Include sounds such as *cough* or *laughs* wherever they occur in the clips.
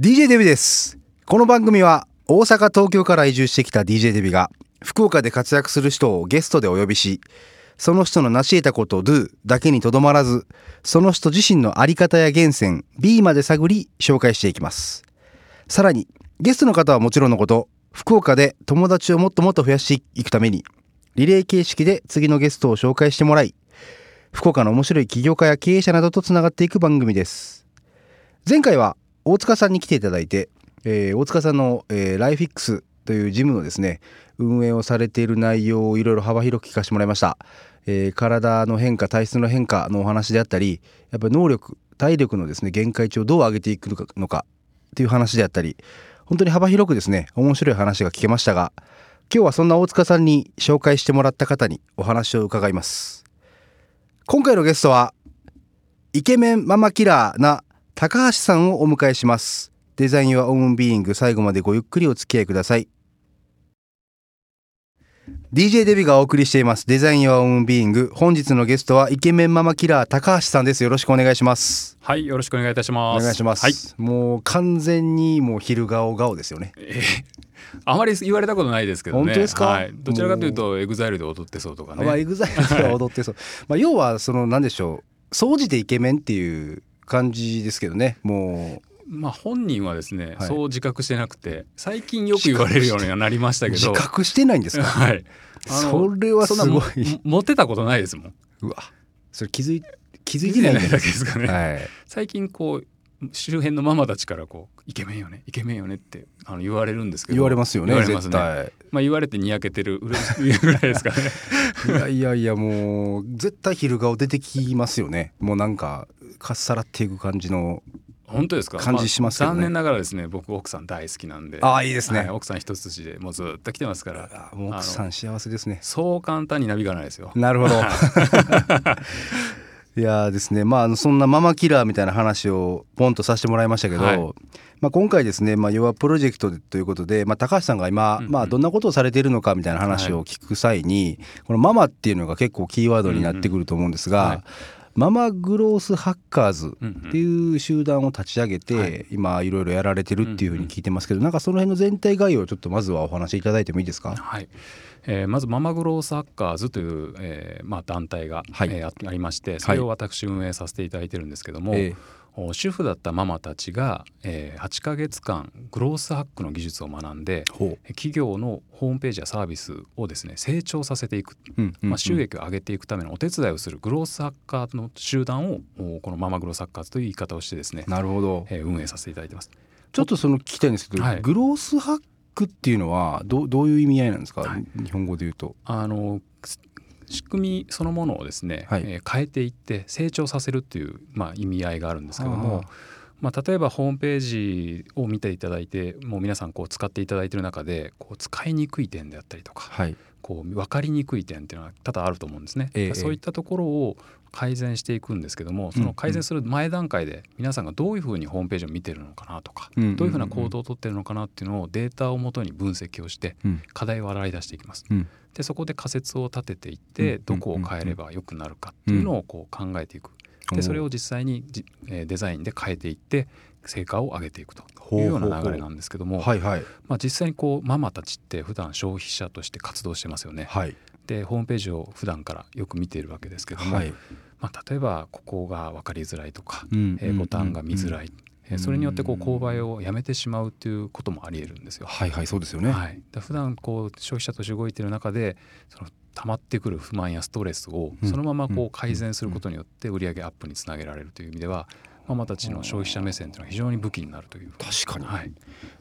DJ デビです。この番組は大阪東京から移住してきた DJ デビが福岡で活躍する人をゲストでお呼びしその人の成し得たことを Do だけにとどまらずその人自身の在り方や源泉 B まで探り紹介していきます。さらにゲストの方はもちろんのこと福岡で友達をもっともっと増やしていくためにリレー形式で次のゲストを紹介してもらい福岡の面白い起業家や経営者などとつながっていく番組です。前回は大塚さんに来ていただいて、えー大塚さんの、えーライフィックスというジムのですね運営をされている内容をいろいろ幅広く聞かせてもらいました、えー体の変化体質の変化のお話であったりやっぱり能力体力のですね限界値をどう上げていくのかっていう話であったり本当に幅広くですね面白い話が聞けましたが今日はそんな大塚さんに紹介してもらった方にお話を伺います。今回のゲストはイケメンママキラーな高橋さんをお迎えします。 Design Your Own Being。最後までごゆっくりお付き合いください。DJ デビがお送りしています。 Design Your Own Being。本日のゲストはイケメンママキラー高橋さんです。よろしくお願いします。はい、よろしくお願いいたします。お願いします、はい、もう完全にもう昼顔顔ですよね。えーあまり言われたことないですけどね。本当ですか？はい、どちらかというと EXILE で踊ってそうとかね。まあ EXILE では踊ってそう。まあ要はそのなんでしょう。総じてイケメンっていう感じですけどねもまあ本人はですね、はいそう自覚してなくて、最近よく言われるようにはなりましたうけど。自覚してないんですか？*laughs* はい。それはすごいそんなもモテたことないですもん。うわそれ気づい気づ気いてないだけですかね。はい最近こう周辺のママたちからこうイケメンよねイケメンよねってあの言われるんですけど。言われますよね言われますね。絶対。まあ言われてにやけてるぐらいですかね。いやいやいやもう絶対昼顔出てきますよね。もうなんかかっさらっていく感じの本当ですか？感じしますね。あ残念ながらですね僕奥さん大好きなんで。ああいいですね。はい奥さん一筋でもうずっと来てますから。あもう奥さん幸せですね。そう簡単になびかないですよ。なるほど *laughs* いやーですねまあそんなママキラーみたいな話をポンとさせてもらいましたけど、はい。まあ、今回ですね、まあ、要はプロジェクトでということで、まあ、高橋さんが今、うんうん。まあ、どんなことをされているのかみたいな話を聞く際に、このママっていうのが結構キーワードになってくると思うんですが、うんうん。はいママグロースハッカーズうんっていう集団を立ち上げて、はい。今いろいろやられてるっていうふうに聞いてますけど、なんかその辺の全体概要をちょっとまずはお話しいただいてもいいですか？はい。えーまずママグローサッカーズという、えーまあ、団体が、はい。えーあありましてそれを私運営させていただいてるんですけども、えお主婦だったママたちが、えー8ヶ月間グロースハックの技術を学んで企業のホームページやサービスをですね成長させていく。う、うんうん。まあ、収益を上げていくためのお手伝いをするグロースハッカーの集団をおこのママグローサッカーズという言い方をしてですね、なるほど。えー運営させていただいてます。ちょっとその聞きたいんですけど、はい。グロースハックっていうのはどうどういう意味合いなんですか、はい。日本語で言うと。あのす仕組みそのものをですね、はい。えー変えていって成長させるっていう、まあ、意味合いがあるんですけどもあまあ、例えばホームページを見ていただいてもう皆さんこう使っていただいている中でこう使いにくい点であったりとかはいこう分かりにくい点っていうのは多々あると思うんですね。ええそういったところを改善していくんですけどもその改善する前段階で皆さんがどういうふうにホームページを見てるのかなとかうんどういうふうな行動をとってるのかなっていうのをデータをもとに分析をしてうん。課題を洗い出していきます。うん。でそこで仮説を立てていっうんてどこを変えれば良くなるかっていうのをこう考えていく。でそれを実際にデザインで変えていって成果を上げていくというような流れなんですけどもはいはい。まあ実際にこうママたちって普段消費者として活動してますよね。はい。でホームページを普段からよく見ているわけですけども、はい。まあ、例えばここが分かりづらいとか、うんえーボタンが見づらい、えーそれによってこううん購買をやめてしまうということもありえるんですよ。はいはいそうですよね。はい、だ普段こう消費者として動いている中でその溜まってくる不満やストレスをうんそのままうんこう改善することによって売上アップにつなげられるという意味ではママたちの消費者目線というのは非常に武器になるという。確かに、はい、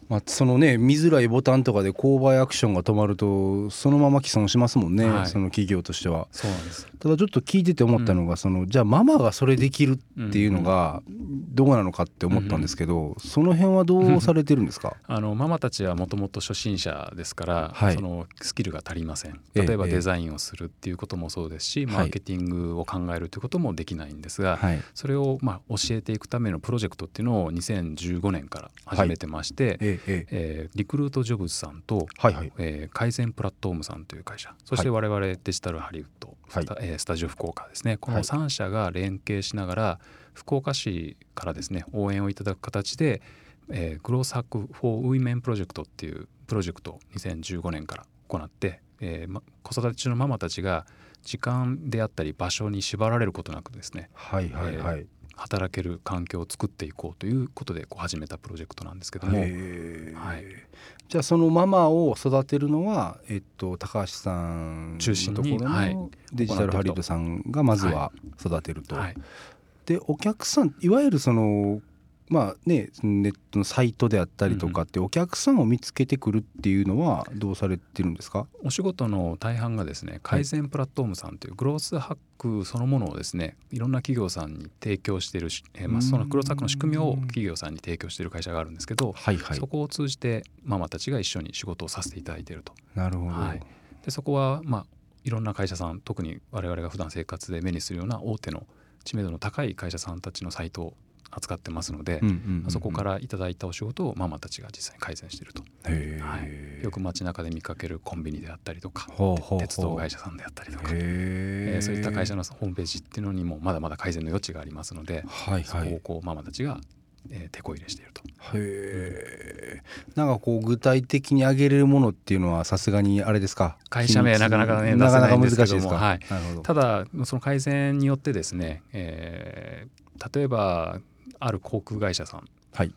まあ、そのね見づらいボタンとかで購買アクションが止まるとそのまま既存しますもんね、はい。その企業としては。そうなんです。ただちょっと聞いてて思ったのが、そのじゃあママがそれできるっていうのがどうなのかって思ったんですけど、その辺はどうされてるんですか、*laughs* あのママたちはもともと初心者ですから、はい。そのスキルが足りません。ええ例えばええ。デザインをするっていうこともそうですし、はい。マーケティングを考えるということもできないんですが、はい。それをまあ教えていくためのプロジェクトっていうのを2015年から始めてまして、えええええ。ーリクルートジョブズさんと、はいはい。えー改善プラットフォームさんという会社。そして我々デジタルハリウッド、はい。スタえースタジオ福岡ですね。このはい3社が連携しながら福岡市からですね応援をいただく形でえー、 Growth Hack for Women プロジェクトっていうプロジェクトを2015年から行って、えーま、子育て中のママたちが時間であったり場所に縛られることなくですね、はいはいはい、えー、働ける環境を作っていこうということでこう始めたプロジェクトなんですけども、はい、じゃあそのママを育てるのは、えっと、高橋さん中心のところのデジタルハリウッドさんがまずは育てると。はい、でお客さんいわゆるそのまあね、ネットのサイトであったりとかってお客さんを見つけてくるっていうのはどうされてるんですか？お仕事の大半がですね改善プラットフォームさんというグロースハックそのものをですねいろんな企業さんに提供している、えー、まあ、そのグロースハックの仕組みを企業さんに提供している会社があるんですけど、はいはい、そこを通じてママたちが一緒に仕事をさせていただいていると。なるほど、はい、でそこは、まあ、いろんな会社さん特に我々が普段生活で目にするような大手の知名度の高い会社さんたちのサイト扱ってますので、そこからいただいたお仕事をママたちが実際に改善していると、はい、よく街中で見かけるコンビニであったりとか鉄道会社さんであったりとか、えー、そういった会社のホームページっていうのにもまだまだ改善の余地がありますので、はいはい、そこをこうママたちがえー、手こ入れしていると。へえ。なんかこう具体的に挙げれるものっていうのはさすがにあれですか？会社名はなかなかねなかなか難しいですか？はい。ただその改善によってですね、えー、例えばある航空会社さん、はい。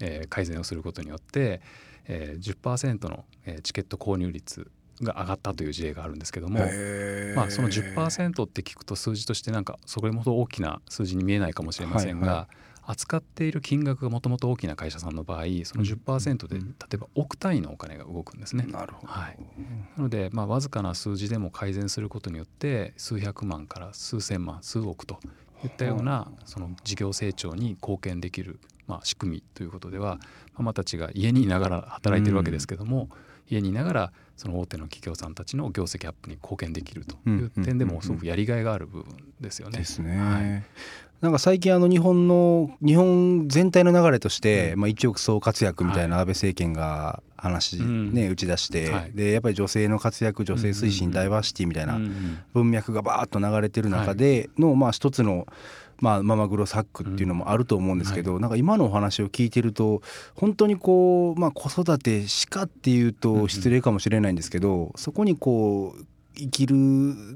えー、改善をすることによって、えー、10%の、えー、チケット購入率が上がったという事例があるんですけども、まあ、その10%って聞くと数字としてなんかそれほど大きな数字に見えないかもしれませんが、はいはい、扱っている金額がもともと大きな会社さんの場合その10%で、例えば億単位のお金が動くんですね。なるほど、はい、なので、まあ、わずかな数字でも改善することによって数百万から数千万数億といったようなその事業成長に貢献できる、まあ、仕組みということではママたちが家にいながら働いてるわけですけども、家にいながらその大手の企業さんたちの業績アップに貢献できるという点でもすごくやりがいがある部分ですよね。ですね。はいなんか最近あの日本の日本全体の流れとして、まあ、一億総活躍みたいな安倍政権が話ね、打ち出して、でやっぱり女性の活躍女性推進、ダイバーシティみたいな文脈がバーッと流れてる中での、まあ一つのまあ、ママグロサックっていうのもあると思うんですけど、なんか今のお話を聞いてると本当にこう、まあ、子育てしかっていうと失礼かもしれないんですけど、そこにこう生きる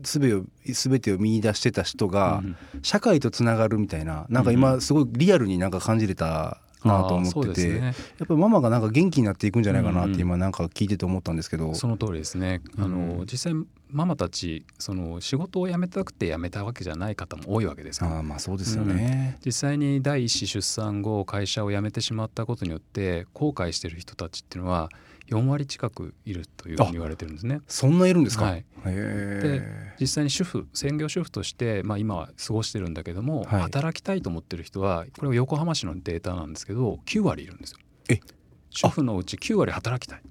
すべを全てを見出してた人が社会とつながるみたいななんか今すごいリアルになんか感じれたなと思ってて、ね、やっぱりママがなんか元気になっていくんじゃないかなって今なんか聞いてて思ったんですけど、その通りですね。あの、実際ママたちその仕事を辞めたくて辞めたわけじゃない方も多いわけですよ。あまあそうですよね、うん、実際に第一子出産後会社を辞めてしまったことによって後悔してる人たちっていうのは4割近くいるというふうに言われてるんですね。そんないるんですか、はい、で実際に主婦専業主婦として、まあ、今は過ごしてるんだけども、はい、働きたいと思ってる人はこれは横浜市のデータなんですけど9割いるんですよ。え？主婦のうち9割働きたい。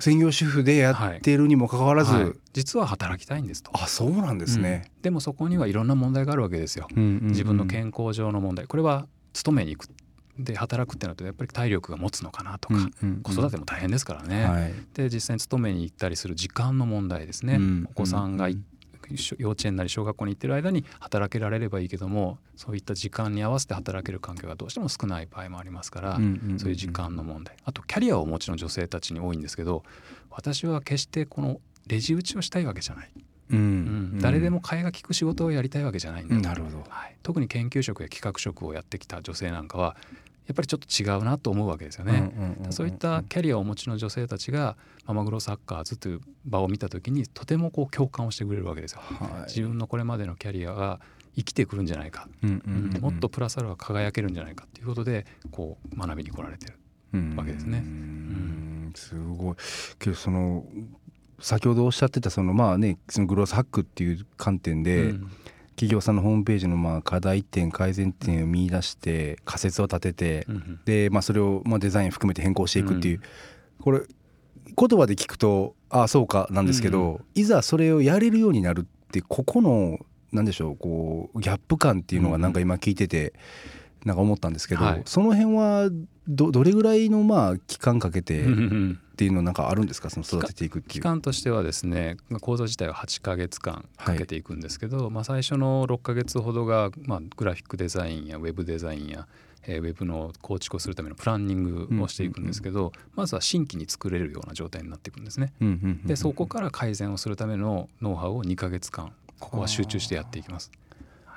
専業主婦でやっているにもかかわらず、はい。はい、実は働きたいんですと。あそうなんですね、うん、でもそこにはいろんな問題があるわけですよ、うんうんうん、自分の健康上の問題。これは勤めに行くで働くってなるとやっぱり体力が持つのかなとか、うんうんうん、子育ても大変ですからね、はい、で実際に勤めに行ったりする時間の問題ですね、うんうん。うん、お子さんが幼稚園なり小学校に行ってる間に働けられればいいけどもそういった時間に合わせて働ける環境がどうしても少ない場合もありますから、うんうんうん、そういう時間の問題。あとキャリアをお持ちの女性たちに多いんですけど私は決してこのレジ打ちをしたいわけじゃない。うん、うん、誰でも替えが利く仕事をやりたいわけじゃないんだ、うん、なるほど、はい、特に研究職や企画職をやってきた女性なんかはやっぱりちょっと違うなと思うわけですよね。そういったキャリアをお持ちの女性たちがママグロサッカーズという場を見た時にとてもこう共感をしてくれるわけですよ。はい、自分のこれまでのキャリアが生きてくるんじゃないか、もっとプラスアルファ輝けるんじゃないかということでこう学びに来られてるわけですね。うん。すごい。けどその先ほどおっしゃってたそのまあねそのグロースハックっていう観点で、うん企業さんのホームページのまあ課題点改善点を見出して仮説を立てて、で、まあ、それをまあデザイン含めて変更していくっていう、これ言葉で聞くとああそうかなんですけど、いざそれをやれるようになるってここの何でしょうこうギャップ感っていうのがなんか今聞いてて。なんか思ったんですけど、はい、その辺はどどれぐらいのまあ期間かけてっていうのなんかあるんですか？その育てていくっていう。期間としてはですね講座自体は8か月間かけていくんですけど、はい、まあ、最初の6か月ほどが、まあ、グラフィックデザインやウェブデザインやえー、ウェブの構築をするためのプランニングをしていくんですけど、まずは新規に作れるような状態になっていくんですね。でそこから改善をするためのノウハウを2か月間ここは集中してやっていきます。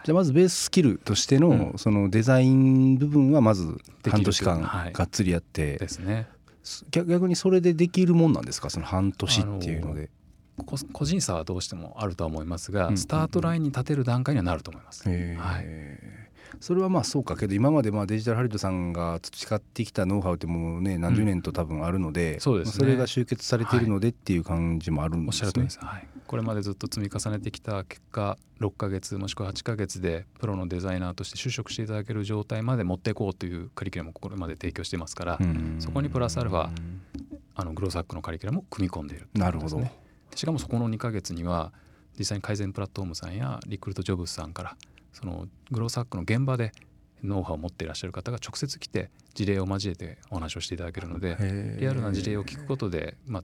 じゃあまずベーススキルとしてのそのデザイン部分はまず半年間がっつりやって、ですね。逆にそれでできるもんなんですか？その半年っていうので。個人差はどうしてもあるとは思いますが、スタートラインに立てる段階にはなると思います。はい、それはまあそうか。けど今までまあデジタルハリウッドさんが培ってきたノウハウってもうね何十年と多分あるので、うん、そうです、ね、それが集結されているのでっていう感じもあるんですね。はい、おっしゃる通りです、はい、これまでずっと積み重ねてきた結果6か月もしくは8か月でプロのデザイナーとして就職していただける状態まで持っていこうというカリキュラムをこれまで提供してますからそこにプラスアルファあのグローサックのカリキュラムを組み込んでいる、ね、なるほど。しかもそこの2か月には実際に改善プラットフォームさんやリクルートジョブスさんからそのグローサックの現場でノウハウを持っていらっしゃる方が直接来て事例を交えてお話をしていただけるのでリアルな事例を聞くことで、まあ、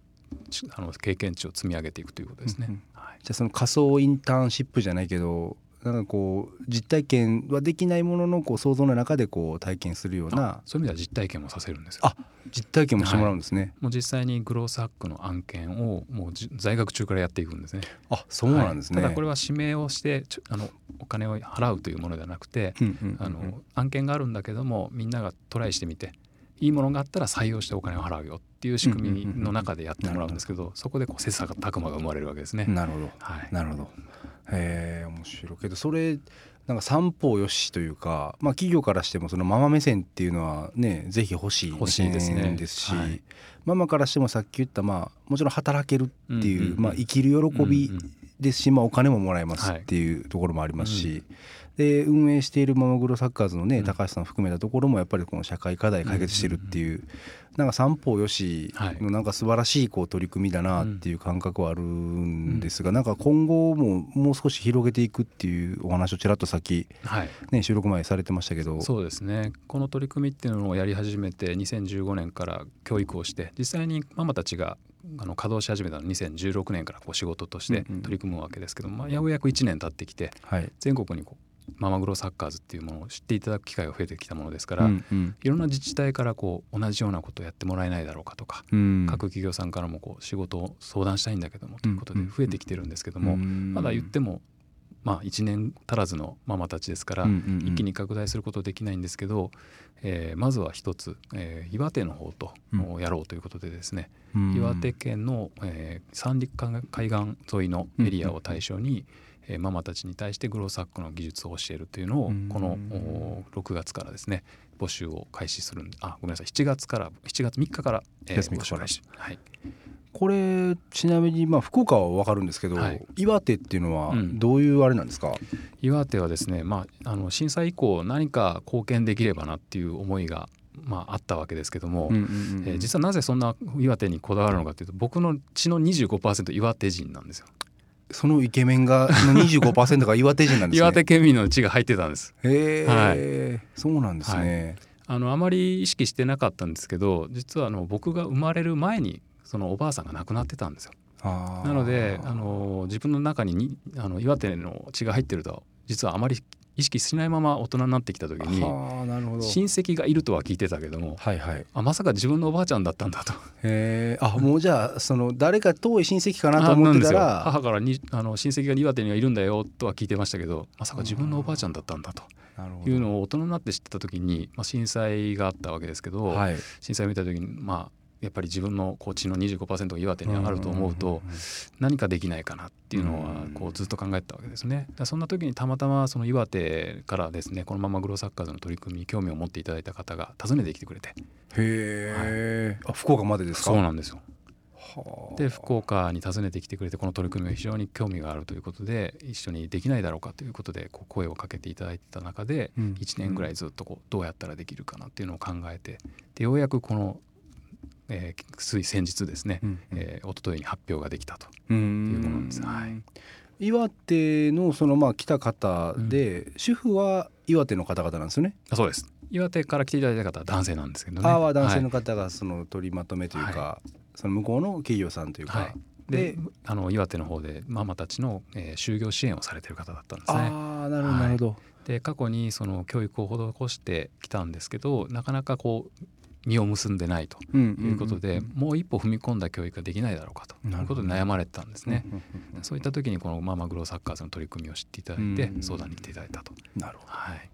あの経験値を積み上げていくということですね。はい、じゃあその仮想インターンシップじゃないけどなんかこう実体験はできないもののこう想像の中でこう体験するようなそういう意味では実体験もさせるんですよ。あ実体験もしてもらうんですね。はい、もう実際にグロースハックの案件をもう在学中からやっていくんですね。あそうなんですね、はい、ただこれは指名をしてあのお金を払うというものではなくて、あの案件があるんだけどもみんながトライしてみていいものがあったら採用してお金を払うよっていう仕組みの中でやってもらうんですけどそこでこう切磋琢磨が生まれるわけですね。なるほど、はい、なるほど。へえ面白い。けどそれなんか三方よしというか、まあ、企業からしてもそのママ目線っていうのはねぜひ欲しい欲しいですねですし、はい、ママからしてもさっき言ったまあもちろん働けるっていう、まあ、生きる喜びですし、まあ、お金ももらえますっていうところもありますし、で運営しているママグロサッカーズのね、高橋さん含めたところもやっぱりこの社会課題解決してるっていう、なんか三方よしのなんか素晴らしいこう取り組みだなっていう感覚はあるんですが、なんか今後ももう少し広げていくっていうお話をちらっとさっき、ね、収録前されてましたけど。そうですね。この取り組みっていうのをやり始めて2015年から教育をして実際にママたちがあの稼働し始めたのは2016年からこう仕事として取り組むわけですけど、まあ、ようやく1年経ってきて、全国にこうママグロサッカーズっていうものを知っていただく機会が増えてきたものですから、うんうん、いろんな自治体からこう同じようなことをやってもらえないだろうかとか、うん、各企業さんからもこう仕事を相談したいんだけどもということで増えてきてるんですけども、うん。うん、まだ言ってもまあ、1年足らずのママたちですから、一気に拡大することできないんですけど、えー、まずは一つ、えー、岩手の方とやろうということでですね、うん、岩手県の、えー、三陸海岸沿いのエリアを対象に、えー、ママたちに対してグローサックの技術を教えるというのをこの6月からですね募集を開始するんであごめんなさい7月から7月3日から、えー、募集開始。はい。これちなみにまあ福岡は分かるんですけど、はい、岩手っていうのはどういうあれなんですか、うん、岩手はですね、まあ、あの震災以降何か貢献できればなっていう思いがまあ、あったわけですけども、うんうんうん、えー、実はなぜそんな岩手にこだわるのかというと僕の血の25%岩手人なんですよ。そのイケメンがの25%が岩手人なんですね。*laughs* 岩手県民の血が入ってたんです。へえ、はい、そうなんですね、はい、あのあまり意識してなかったんですけど実はあの僕が生まれる前にそのおばあさんが亡くなってたんですよ。なのであの自分の中ににあの岩手の血が入ってると実はあまり意識しないまま大人になってきた時に親戚がいるとは聞いてたけども、はいはい、あまさか自分のおばあちゃんだったんだと。へあもうじゃあその誰か遠い親戚かなと思ってたら。母からにあの親戚が岩手にはいるんだよとは聞いてましたけどまさか自分のおばあちゃんだったんだと。いうのを大人になって知った時に、まあ、震災があったわけですけど、はい、震災を見た時にまあやっぱり自分のこう血の25%が岩手にあると思うと何かできないかなっていうのはこうずっと考えてたわけですね。そんな時にたまたまその岩手からですねこのままグローサッカーズの取り組みに興味を持っていただいた方が訪ねてきてくれて。へえ、はい、あ福岡までですか？そうなんですよ。で福岡に訪ねてきてくれてこの取り組みが非常に興味があるということで一緒にできないだろうかということでこう声をかけていただいてた中で1年ぐらいずっとこうどうやったらできるかなっていうのを考えてでようやくこのえー、つい先日ですね、うんうん、えー、一昨日に発表ができたというものです。はい、岩手のそのまあ来た方で、うん、主婦は岩手の方々なんですよね？そうです。岩手から来ていただいた方は男性なんですけどね。ああ男性の方がその取りまとめというか、はい、その向こうの企業さんというか。はいであの岩手の方でママたちの、えー、就業支援をされてる方だったんですね。あなるほどなるほど、で過去にその教育を施してきたんですけどなかなかこう実を結んでないということで、もう一歩踏み込んだ教育ができないだろうかということで悩まれてたんですね。そういった時にこのママグローサッカーズの取り組みを知っていただいて相談に来ていただいたと。なるほど、はい、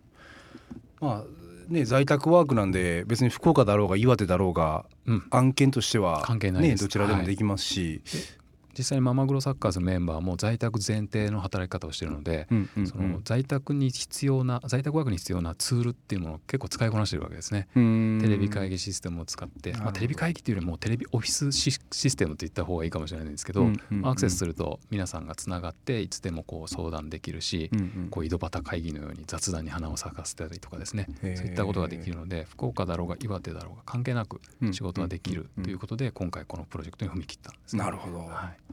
まあね、在宅ワークなんで別に福岡だろうが岩手だろうが、うん、案件としては、ね、どちらでもできますし、はい実際にママグロサッカーズのメンバーも在宅前提の働き方をしているので、うんうんうん、その在宅に必要な在宅ワークに必要なツールっていうものを結構使いこなしてるわけですね。テレビ会議システムを使って、まあ、テレビ会議っていうよりもテレビオフィスシステムって言った方がいいかもしれないんですけど、うんうんうん、アクセスすると皆さんがつながっていつでもこう相談できるし、うんうん、こう井戸端会議のように雑談に花を咲かせたりとかですね。そういったことができるので福岡だろうが岩手だろうが関係なく仕事ができるということで今回このプロジェクトに踏み切ったんです、ね、なるほど、はい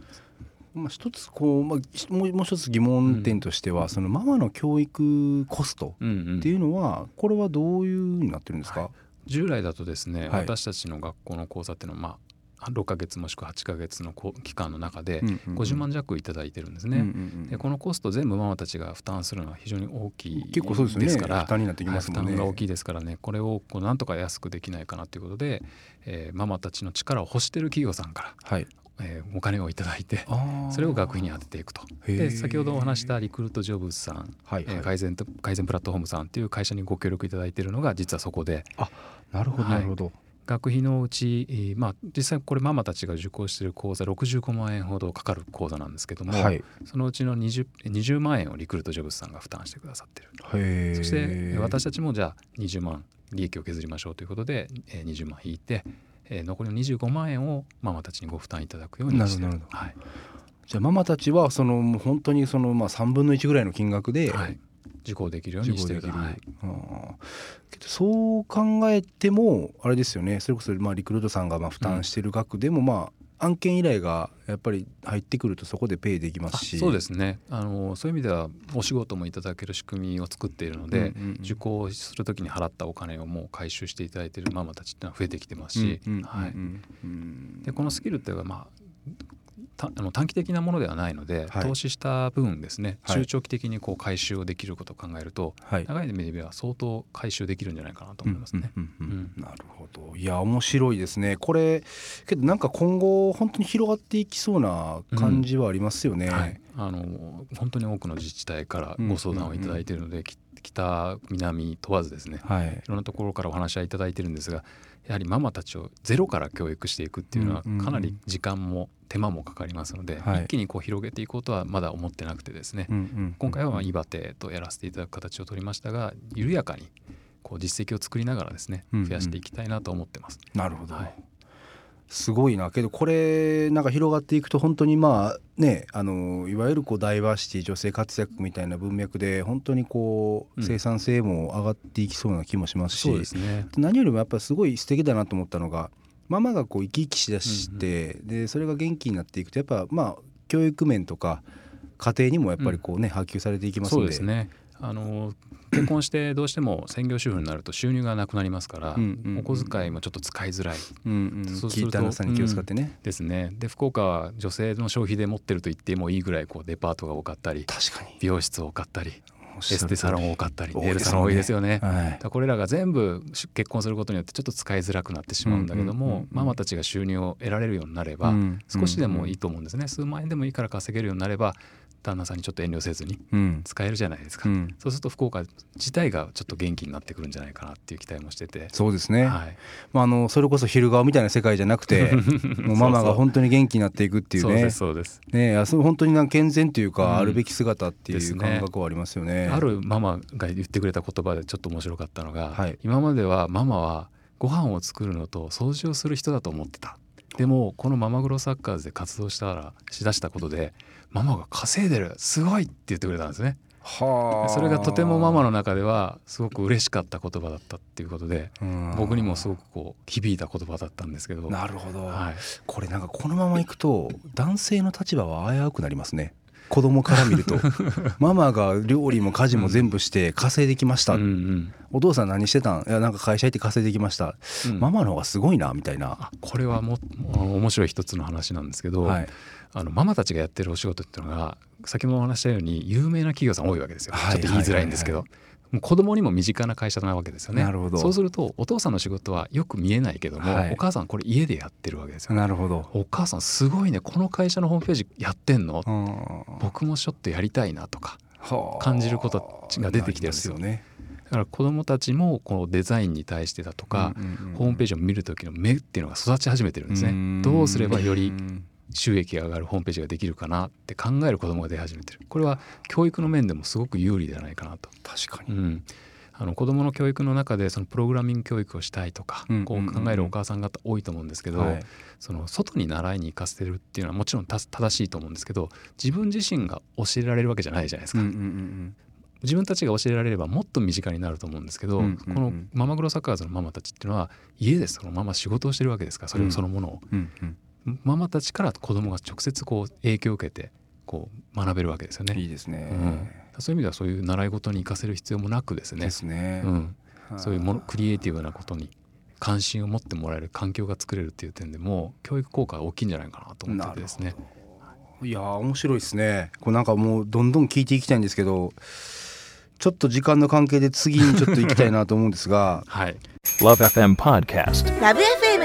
まあ、一つこう、まあ、もう一つ疑問点としては、うん、そのママの教育コストっていうのは、これはどういうふうになってるんですか、はい、従来だとですね、はい、私たちの学校の講座っていうのは、まあ、6か月もしくは8か月の期間の中で50万弱頂いてるんですね、でこのコスト全部ママたちが負担するのは非常に大きい結構そうですから、負担になってきますもんね、負担が大きいですからね。これをこうなんとか安くできないかなということで、えー、ママたちの力を欲してる企業さんから、はい、えー、お金をいただいてそれを学費に充てていくと。で先ほどお話したリクルートジョブズさん、はいはい、えー、改善改善プラットフォームさんという会社にご協力いただいているのが実はそこで。あなるほどなるほど、はい、学費のうち、まあ、実際これママたちが受講している講座65万円ほどかかる講座なんですけども、はい、そのうちの 20, 20万円をリクルートジョブズさんが負担してくださってる。そして私たちもじゃあ20万利益を削りましょうということで20万引いてえー、残りの25万円をママたちにご負担いただくようにしてる。はい、じゃあママたちはその本当にそのまあ3分の1ぐらいの金額で、はい、受講できるようにしてる、はい、そう考えてもあれですよね。それこそまあリクルートさんがまあ負担してる額でもまあ案件依頼がやっぱり入ってくるとそこでペイできますし。そうですね。あのそういう意味ではお仕事もいただける仕組みを作っているので、うんうんうん、受講する時に払ったお金をもう回収していただいているママたちっていうのは増えてきてますし。でこのスキルっていうのはまああの短期的なものではないので、はい、投資した分ですね、中長期的にこう回収をできることを考えると、はい、長い目では相当回収できるんじゃないかなと思いますね。なるほど。いや面白いですね。これけどなんか今後本当に広がっていきそうな感じはありますよね。うん。はい、あの本当に多くの自治体からご相談をいただいているので、北南問わずですね、はい、いろんなところからお話はいただいてるんですがやはりママたちをゼロから教育していくっていうのはかなり時間も手間もかかりますので、一気にこう広げていこうとはまだ思ってなくてですね、今回は岩手とやらせていただく形を取りましたが緩やかにこう実績を作りながらですね増やしていきたいなと思ってます。なるほど、はいすごいな。けどこれなんか広がっていくと本当にまあねあのいわゆるこうダイバーシティ女性活躍みたいな文脈で本当にこう生産性も上がっていきそうな気もしますし、ね、何よりもやっぱりすごい素敵だなと思ったのがママがこう生き生きしだして、うんうん、でそれが元気になっていくとやっぱまあ教育面とか家庭にもやっぱりこうね、うん、波及されていきますので。ねあの結婚してどうしても専業主婦になると収入がなくなりますから、うんうんうん、お小遣いもちょっと使いづらい、うんうん、そうするとさんに気を使ってね、うん、ですね。で福岡は女性の消費で持ってると言ってもいいぐらいこうデパートが多かったり確かに。美容室多かったりエステサロン多かったりネイルサロン多いですよね、はい、これらが全部結婚することによってちょっと使いづらくなってしまうんだけども、うんうんうんうん、ママたちが収入を得られるようになれば、少しでもいいと思うん。ですね数万円でもいいから稼げるようになれば旦那さんにちょっと遠慮せずに使えるじゃないですか、うん、そうすると福岡自体がちょっと元気になってくるんじゃないかなっていう期待もしてて。そうですね、はい、まあ、あのそれこそ昼顔みたいな世界じゃなくて *laughs* もうママが本当に元気になっていくっていうね。そうですねそう本当になん健全というか、あるべき姿っていう感覚はありますよね、ね、あるママが言ってくれた言葉でちょっと面白かったのが、はい、今まではママはご飯を作るのと掃除をする人だと思ってた。でもこのママグロサッカーズで活動したらしだしたことでママが稼いでるすごいって言ってくれたんですね。はそれがとてもママの中ではすごく嬉しかった言葉だったっていうことで僕にもすごくこう響いた言葉だったんですけど。なるほど、はい、これなんかこのままいくと男性の立場は危うくなりますね。子供から見ると。*laughs* ママが料理も家事も全部して稼いできました、うんうん、お父さん何してたん？いやなんか会社行って稼いできました、うん、ママの方がすごいなみたいな。これはも面白い一つの話なんですけど、はい、あのママたちがやってるお仕事っていうのが先ほどお話したように有名な企業さん多いわけですよ、はい、ちょっと言いづらいんですけど、子供にも身近な会社なわけですよね。なるほど。そうするとお父さんの仕事はよく見えないけども、はい、お母さんこれ家でやってるわけですよ。なるほど。お母さんすごいねこの会社のホームページやってんの？僕もちょっとやりたいなとか感じることが出てきてるんですよね。だから子どもたちもこのデザインに対してだとか、ホームページを見る時の目っていうのが育ち始めてるんですね。どうすればより収益が上がるホームページができるかなって考える子どもが出始めてる。これは教育の面でもすごく有利ではないかなと。確かに、うん、あの子どもの教育の中でそのプログラミング教育をしたいとか、こう考えるお母さん方多いと思うんですけど、はい、その外に習いに行かせてるっていうのはもちろん正しいと思うんですけど自分自身が教えられるわけじゃないじゃないですか。うんうんうん自分たちが教えられればもっと身近になると思うんですけど、うんうんうん、このママグロサッカーズのママたちっていうのは家でそのまま仕事をしてるわけですからそれそのものを、うんうんうん、ママたちから子供が直接こう影響を受けてこう学べるわけですよね。いいですね、うん、そういう意味ではそういう習い事に行かせる必要もなくですね。ですね、うん、そういうものクリエイティブなことに関心を持ってもらえる環境が作れるっていう点でも教育効果が大きいんじゃないかなと思っててですね。いや面白いですね。こうなんかもうどんどん聞いていきたいんですけどちょっと時間の関係で次にちょっと行きたいなと思うんですが。*laughs* はい。LoveFM Podcast LoveFM